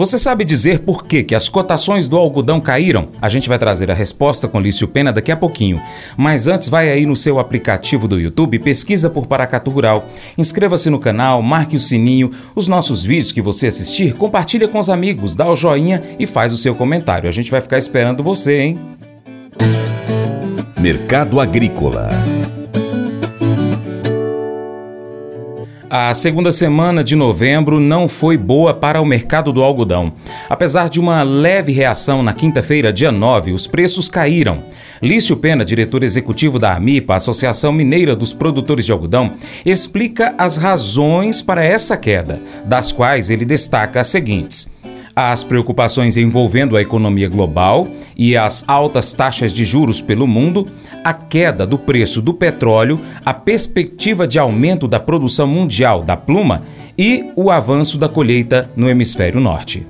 Você sabe dizer por que, que as cotações do algodão caíram? A gente vai trazer a resposta com Lício Pena daqui a pouquinho. Mas antes, vai aí no seu aplicativo do YouTube, pesquisa por Paracatu Rural, inscreva-se no canal, marque o sininho, os nossos vídeos que você assistir, compartilha com os amigos, dá o joinha e faz o seu comentário. A gente vai ficar esperando você, hein? Mercado Agrícola A segunda semana de novembro não foi boa para o mercado do algodão. Apesar de uma leve reação na quinta-feira, dia 9, os preços caíram. Lício Pena, diretor executivo da AMIPA, Associação Mineira dos Produtores de Algodão, explica as razões para essa queda, das quais ele destaca as seguintes as preocupações envolvendo a economia global e as altas taxas de juros pelo mundo, a queda do preço do petróleo, a perspectiva de aumento da produção mundial da pluma e o avanço da colheita no hemisfério norte.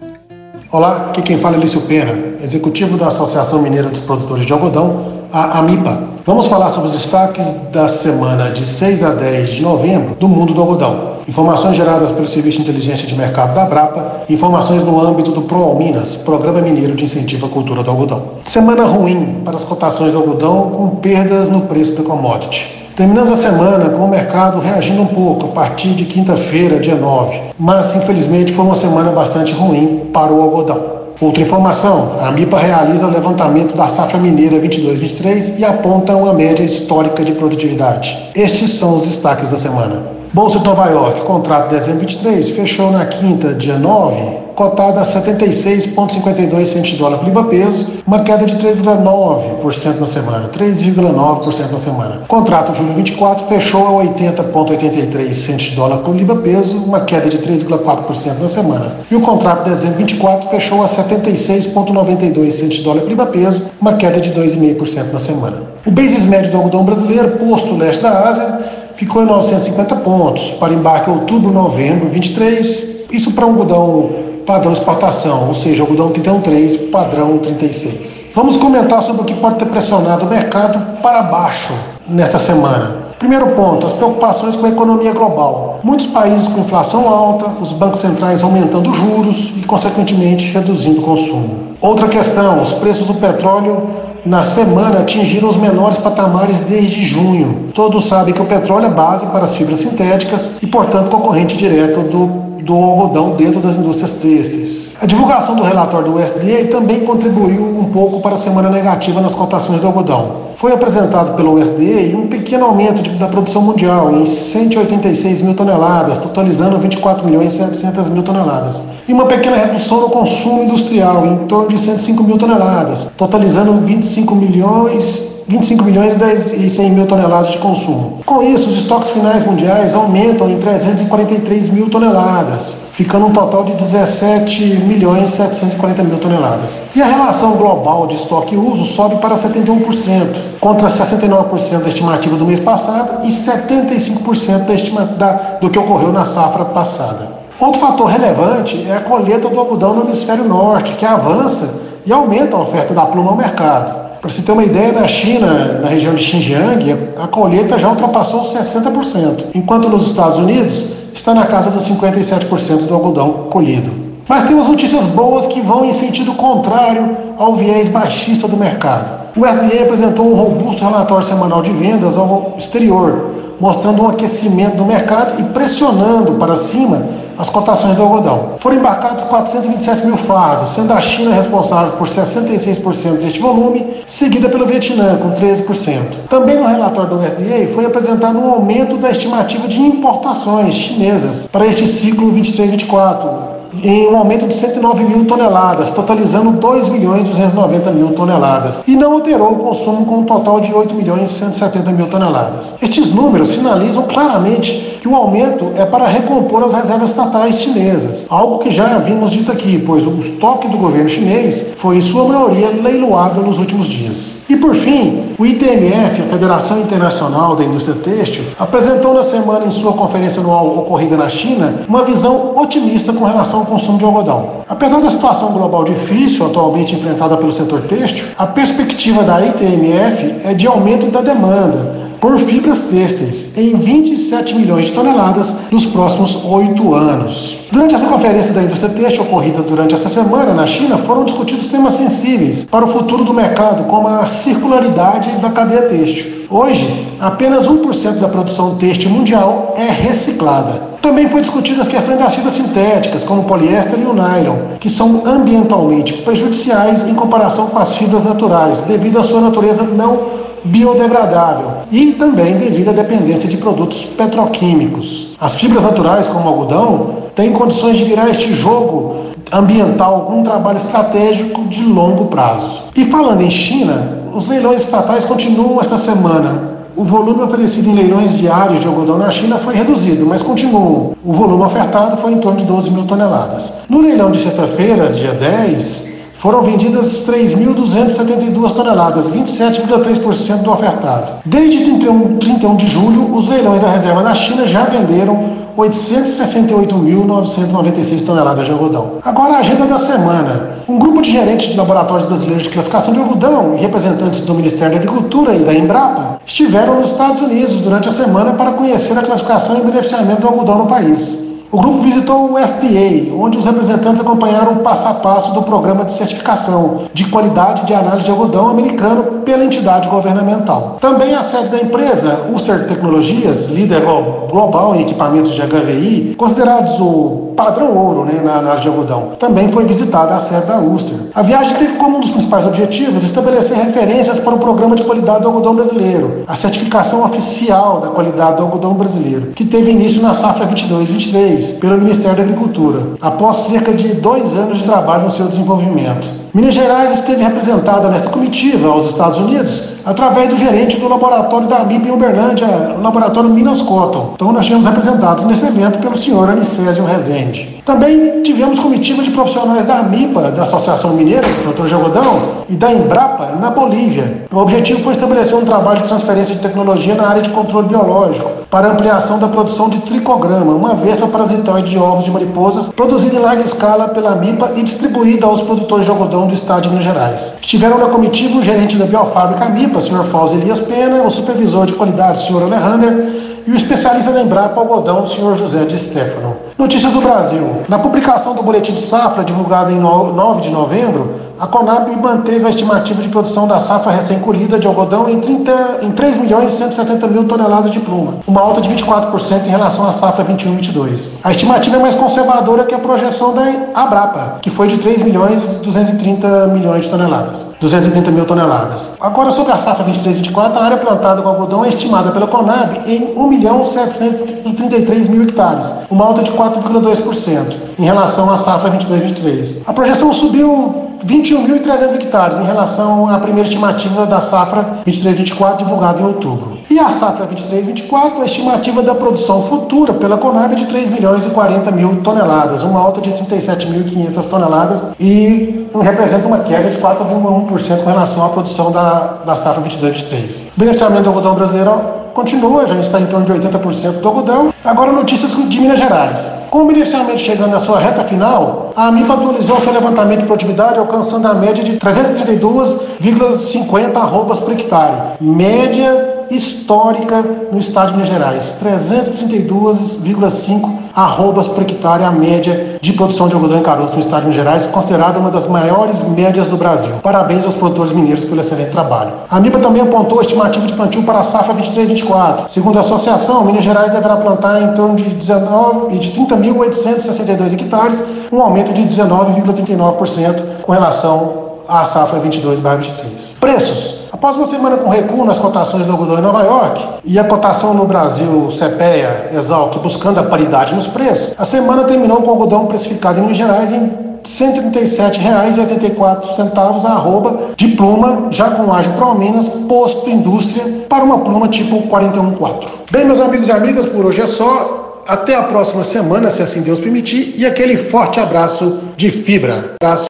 Olá, aqui quem fala é Lício Pena, executivo da Associação Mineira dos Produtores de Algodão, a AMIPA. Vamos falar sobre os destaques da semana de 6 a 10 de novembro do mundo do algodão informações geradas pelo Serviço de Inteligência de Mercado da Brapa informações no âmbito do ProAlminas, Programa Mineiro de Incentivo à Cultura do Algodão. Semana ruim para as cotações do algodão, com perdas no preço da commodity. Terminamos a semana com o mercado reagindo um pouco a partir de quinta-feira, dia 9, mas infelizmente foi uma semana bastante ruim para o algodão. Outra informação, a MIPA realiza o levantamento da safra mineira 22-23 e aponta uma média histórica de produtividade. Estes são os destaques da semana. Bolsa de Nova York, contrato de dezembro 23, fechou na quinta, dia 9, cotada a 76,52 centos de dólar por libra peso, uma queda de 3,9% na semana, 3,9% na semana. Contrato julho 24 fechou a 80,83 centos de dólar por libra peso, uma queda de 3,4% na semana. E o contrato de dezembro 24 fechou a 76,92 centos de dólar por libra peso, uma queda de 2,5% na semana. O basis médio do algodão brasileiro, posto leste da Ásia, ficou em 950 pontos para embarque outubro, novembro 23, isso para um algodão padrão exportação, ou seja, algodão 3 padrão 36. Vamos comentar sobre o que pode ter pressionado o mercado para baixo nesta semana. Primeiro ponto, as preocupações com a economia global. Muitos países com inflação alta, os bancos centrais aumentando juros e, consequentemente, reduzindo o consumo. Outra questão, os preços do petróleo na semana atingiram os menores patamares desde junho. Todos sabem que o petróleo é base para as fibras sintéticas e, portanto, concorrente direto do do algodão dentro das indústrias têxteis. A divulgação do relatório do USDA também contribuiu um pouco para a semana negativa nas cotações do algodão. Foi apresentado pelo USDA um pequeno aumento de, da produção mundial em 186 mil toneladas, totalizando 24 milhões e 700 mil toneladas, e uma pequena redução no consumo industrial em torno de 105 mil toneladas, totalizando 25 milhões 25 milhões e 100 mil toneladas de consumo. Com isso, os estoques finais mundiais aumentam em 343 mil toneladas, ficando um total de 17 milhões e 740 mil toneladas. E a relação global de estoque e uso sobe para 71%, contra 69% da estimativa do mês passado e 75% da estima, da, do que ocorreu na safra passada. Outro fator relevante é a colheita do algodão no hemisfério norte, que avança e aumenta a oferta da pluma ao mercado. Para você ter uma ideia, na China, na região de Xinjiang, a colheita já ultrapassou 60%, enquanto nos Estados Unidos está na casa dos 57% do algodão colhido. Mas temos notícias boas que vão em sentido contrário ao viés baixista do mercado. O SDA apresentou um robusto relatório semanal de vendas ao exterior, mostrando um aquecimento do mercado e pressionando para cima as cotações do algodão. Foram embarcados 427 mil fardos, sendo a China responsável por 66% deste volume, seguida pelo Vietnã, com 13%. Também no relatório do USDA foi apresentado um aumento da estimativa de importações chinesas para este ciclo 23-24, em um aumento de 109 mil toneladas, totalizando 2 milhões 290 mil toneladas, e não alterou o consumo com um total de 8 milhões 170 mil toneladas. Estes números sinalizam claramente que o aumento é para recompor as reservas estatais chinesas, algo que já havíamos dito aqui, pois o estoque do governo chinês foi em sua maioria leiloado nos últimos dias. E por fim, o ITMF, a Federação Internacional da Indústria Têxtil, apresentou na semana em sua conferência anual ocorrida na China uma visão otimista com relação ao consumo de algodão. Apesar da situação global difícil atualmente enfrentada pelo setor têxtil, a perspectiva da ITMF é de aumento da demanda, por fibras têxteis em 27 milhões de toneladas nos próximos oito anos. Durante essa conferência da indústria têxtil ocorrida durante essa semana na China, foram discutidos temas sensíveis para o futuro do mercado, como a circularidade da cadeia têxtil. Hoje, apenas 1% da produção têxtil mundial é reciclada. Também foi discutidas as questões das fibras sintéticas, como o poliéster e o nylon, que são ambientalmente prejudiciais em comparação com as fibras naturais, devido à sua natureza não biodegradável e também devido à dependência de produtos petroquímicos. As fibras naturais, como o algodão, têm condições de virar este jogo ambiental com um trabalho estratégico de longo prazo. E falando em China, os leilões estatais continuam esta semana o volume oferecido em leilões diários de algodão na China foi reduzido, mas continuou. O volume ofertado foi em torno de 12 mil toneladas. No leilão de sexta-feira, dia 10, foram vendidas 3.272 toneladas, 27,3% do ofertado. Desde 31, 31 de julho, os leilões da reserva na China já venderam 868.996 toneladas de algodão. Agora a agenda da semana. Um grupo de gerentes de laboratórios brasileiros de classificação de algodão e representantes do Ministério da Agricultura e da Embrapa estiveram nos Estados Unidos durante a semana para conhecer a classificação e beneficiamento do algodão no país. O grupo visitou o SDA, onde os representantes acompanharam o passo a passo do programa de certificação de qualidade de análise de algodão americano pela entidade governamental. Também a sede da empresa, Uster Tecnologias, líder global em equipamentos de HVI, considerados o padrão ouro né, na análise de algodão. Também foi visitada a sede da Uster. A viagem teve como um dos principais objetivos estabelecer referências para o programa de qualidade do algodão brasileiro, a certificação oficial da qualidade do algodão brasileiro, que teve início na safra 22-23 pelo Ministério da Agricultura, após cerca de dois anos de trabalho no seu desenvolvimento. Minas Gerais esteve representada nesta comitiva aos Estados Unidos através do gerente do laboratório da AMIP em Uberlândia, o laboratório Minas Cotton. Então nós tínhamos representados nesse evento pelo senhor Anicésio Rezende. Também tivemos comitiva de profissionais da AMIPA, da Associação Mineira, de algodão, e da Embrapa, na Bolívia. O objetivo foi estabelecer um trabalho de transferência de tecnologia na área de controle biológico, para ampliação da produção de tricograma, uma vespa parasitoide de ovos de mariposas, produzida em larga escala pela MIPA e distribuída aos produtores de algodão do estado de Minas Gerais. Estiveram na comitiva o gerente da biofábrica MIPA, o Sr. Fausto Elias Pena, o supervisor de qualidade, Sr. Alejandro, e o especialista da Embrapa Algodão, o Sr. José de Stefano. Notícias do Brasil. Na publicação do boletim de safra, divulgado em 9 de novembro, a Conab manteve a estimativa de produção da safra recém-colhida de algodão em, 30, em 3 milhões e 170 mil toneladas de pluma, uma alta de 24% em relação à safra 21-22. A estimativa é mais conservadora que a projeção da Abrapa, que foi de 3 milhões e 230 milhões de toneladas. 230 mil toneladas. Agora, sobre a safra 23-24, a área plantada com algodão é estimada pela Conab em 1 milhão 733 mil hectares, uma alta de 4,2% em relação à safra 22-23. A projeção subiu 21.300 hectares em relação à primeira estimativa da safra 23-24 divulgada em outubro. E a safra 23-24, a estimativa da produção futura pela Conab é de 3 milhões e 40 mil toneladas, uma alta de 37.500 toneladas e representa uma queda de 4,1% com relação à produção da, da safra 22-23. O beneficiamento do algodão brasileiro continua, gente está em torno de 80% do algodão. Agora notícias de Minas Gerais. Com o beneficiamento chegando à sua reta final, a AMIPA atualizou seu levantamento de produtividade alcançando a média de 332,50 arrobas por hectare. Média histórica no estado de Minas Gerais. 332,5 arrobas por hectare a média de produção de algodão em caroço no estado de Minas Gerais, considerada uma das maiores médias do Brasil. Parabéns aos produtores mineiros pelo excelente trabalho. A MIPA também apontou a estimativa de plantio para a safra 23-24. Segundo a associação, Minas Gerais deverá plantar em torno de 19 de 30.862 hectares, um aumento de 19,39% com relação à safra 22-23. Preços. Após uma semana com recuo nas cotações do algodão em Nova York e a cotação no Brasil, CPEA, Exalc, buscando a paridade nos preços, a semana terminou com o algodão precificado em Minas Gerais em R$ 137,84 a arroba de pluma, já com ágio Prominas, posto indústria, para uma pluma tipo 414. Bem, meus amigos e amigas, por hoje é só. Até a próxima semana, se assim Deus permitir, e aquele forte abraço de fibra. Abraço.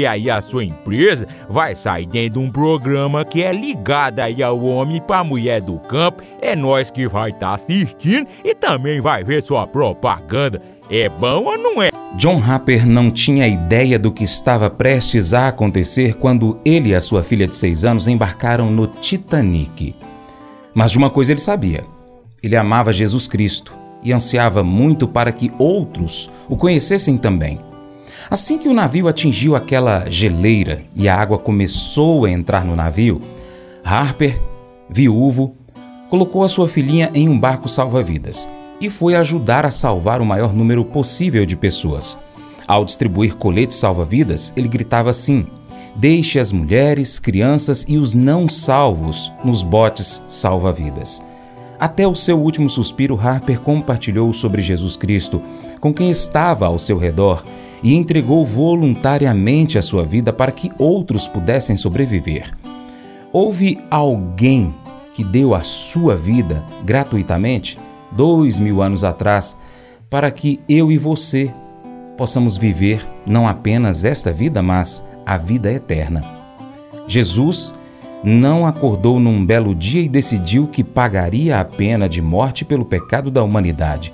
aí a sua empresa vai sair dentro de um programa que é ligado aí ao homem para mulher do campo. É nós que vai estar tá assistindo e também vai ver sua propaganda. É bom ou não é? John Harper não tinha ideia do que estava prestes a acontecer quando ele e a sua filha de seis anos embarcaram no Titanic. Mas de uma coisa ele sabia: ele amava Jesus Cristo e ansiava muito para que outros o conhecessem também. Assim que o navio atingiu aquela geleira e a água começou a entrar no navio, Harper, viúvo, colocou a sua filhinha em um barco salva-vidas e foi ajudar a salvar o maior número possível de pessoas. Ao distribuir coletes salva-vidas, ele gritava assim: Deixe as mulheres, crianças e os não salvos nos botes salva-vidas. Até o seu último suspiro, Harper compartilhou sobre Jesus Cristo com quem estava ao seu redor e entregou voluntariamente a sua vida para que outros pudessem sobreviver. Houve alguém que deu a sua vida gratuitamente, dois mil anos atrás, para que eu e você possamos viver não apenas esta vida, mas a vida eterna. Jesus não acordou num belo dia e decidiu que pagaria a pena de morte pelo pecado da humanidade.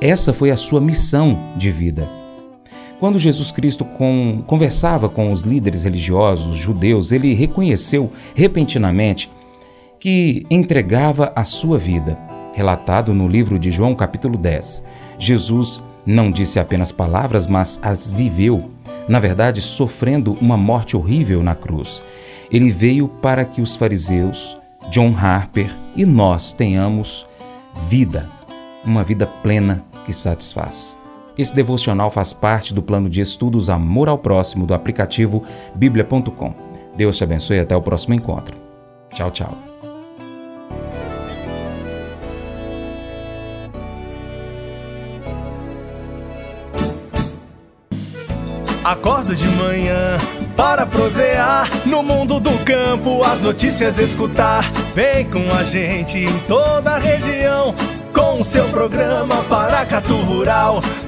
Essa foi a sua missão de vida. Quando Jesus Cristo com, conversava com os líderes religiosos judeus, ele reconheceu repentinamente que entregava a sua vida. Relatado no livro de João, capítulo 10. Jesus não disse apenas palavras, mas as viveu, na verdade, sofrendo uma morte horrível na cruz. Ele veio para que os fariseus, John Harper e nós tenhamos vida, uma vida plena que satisfaz. Esse devocional faz parte do plano de estudos Amor ao Próximo do aplicativo bíblia.com. Deus te abençoe e até o próximo encontro. Tchau, tchau. Acordo de manhã para prosear no mundo do campo, as notícias escutar. Vem com a gente em toda a região com seu programa Paracatu Rural.